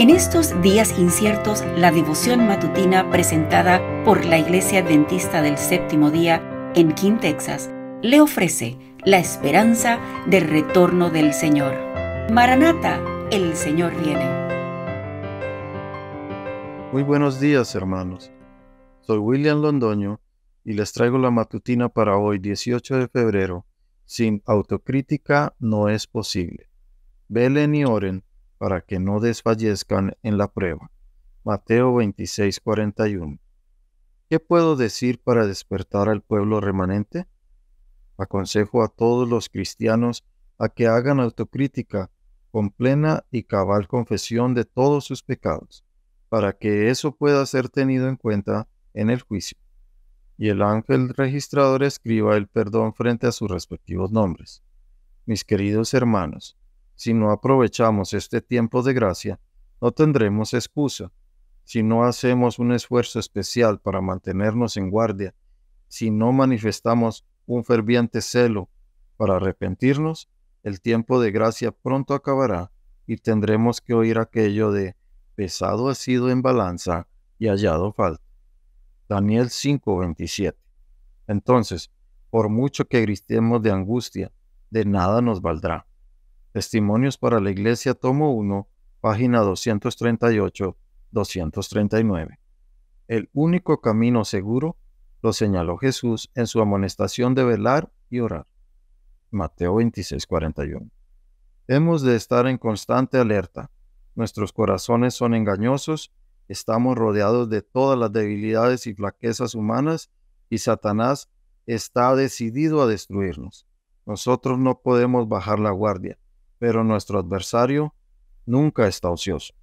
En estos días inciertos, la devoción matutina presentada por la Iglesia Adventista del Séptimo Día en King, Texas, le ofrece la esperanza del retorno del Señor. Maranata, el Señor viene. Muy buenos días, hermanos. Soy William Londoño y les traigo la matutina para hoy, 18 de febrero. Sin autocrítica no es posible. Velen y oren para que no desfallezcan en la prueba. Mateo 26, 41. ¿Qué puedo decir para despertar al pueblo remanente? Aconsejo a todos los cristianos a que hagan autocrítica con plena y cabal confesión de todos sus pecados, para que eso pueda ser tenido en cuenta en el juicio, y el ángel registrador escriba el perdón frente a sus respectivos nombres. Mis queridos hermanos, si no aprovechamos este tiempo de gracia, no tendremos excusa. Si no hacemos un esfuerzo especial para mantenernos en guardia, si no manifestamos un ferviente celo para arrepentirnos, el tiempo de gracia pronto acabará y tendremos que oír aquello de pesado ha sido en balanza y hallado falta. Daniel 5:27. Entonces, por mucho que gritemos de angustia, de nada nos valdrá. Testimonios para la Iglesia, tomo 1, página 238-239. El único camino seguro lo señaló Jesús en su amonestación de velar y orar. Mateo 26, 41. Hemos de estar en constante alerta. Nuestros corazones son engañosos, estamos rodeados de todas las debilidades y flaquezas humanas y Satanás está decidido a destruirnos. Nosotros no podemos bajar la guardia pero nuestro adversario nunca está ocioso.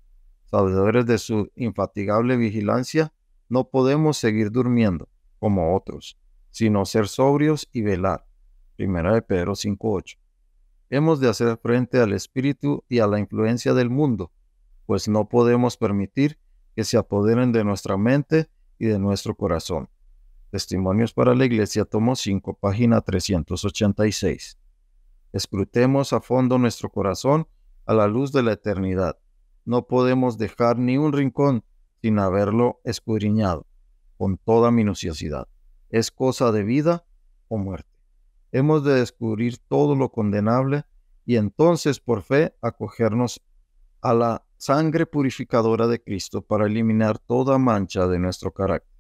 Sabedores de su infatigable vigilancia, no podemos seguir durmiendo como otros, sino ser sobrios y velar. Primera de Pedro 5.8. Hemos de hacer frente al espíritu y a la influencia del mundo, pues no podemos permitir que se apoderen de nuestra mente y de nuestro corazón. Testimonios para la Iglesia, tomo 5, página 386. Escrutemos a fondo nuestro corazón a la luz de la eternidad. No podemos dejar ni un rincón sin haberlo escudriñado con toda minuciosidad. Es cosa de vida o muerte. Hemos de descubrir todo lo condenable y entonces por fe acogernos a la sangre purificadora de Cristo para eliminar toda mancha de nuestro carácter.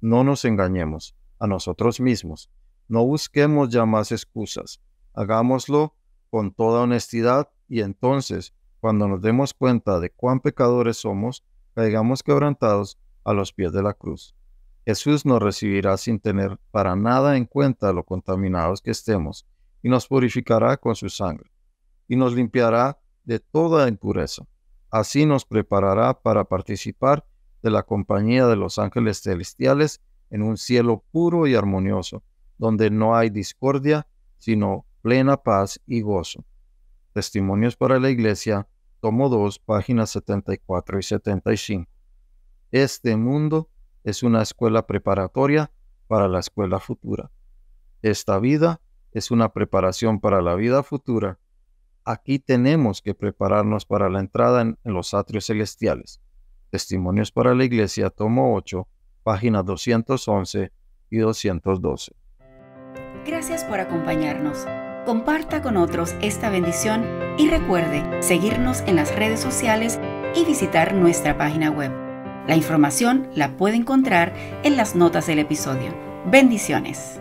No nos engañemos a nosotros mismos. No busquemos ya más excusas. Hagámoslo con toda honestidad y entonces, cuando nos demos cuenta de cuán pecadores somos, caigamos quebrantados a los pies de la cruz. Jesús nos recibirá sin tener para nada en cuenta lo contaminados que estemos, y nos purificará con su sangre, y nos limpiará de toda impureza. Así nos preparará para participar de la compañía de los ángeles celestiales en un cielo puro y armonioso, donde no hay discordia, sino plena paz y gozo. Testimonios para la Iglesia, tomo 2, páginas 74 y 75. Este mundo es una escuela preparatoria para la escuela futura. Esta vida es una preparación para la vida futura. Aquí tenemos que prepararnos para la entrada en, los atrios celestiales. Testimonios para la Iglesia, tomo 8, páginas 211 y 212. Gracias por acompañarnos comparta con otros esta bendición y recuerde seguirnos en las redes sociales y visitar nuestra página web. La información la puede encontrar en las notas del episodio. Bendiciones.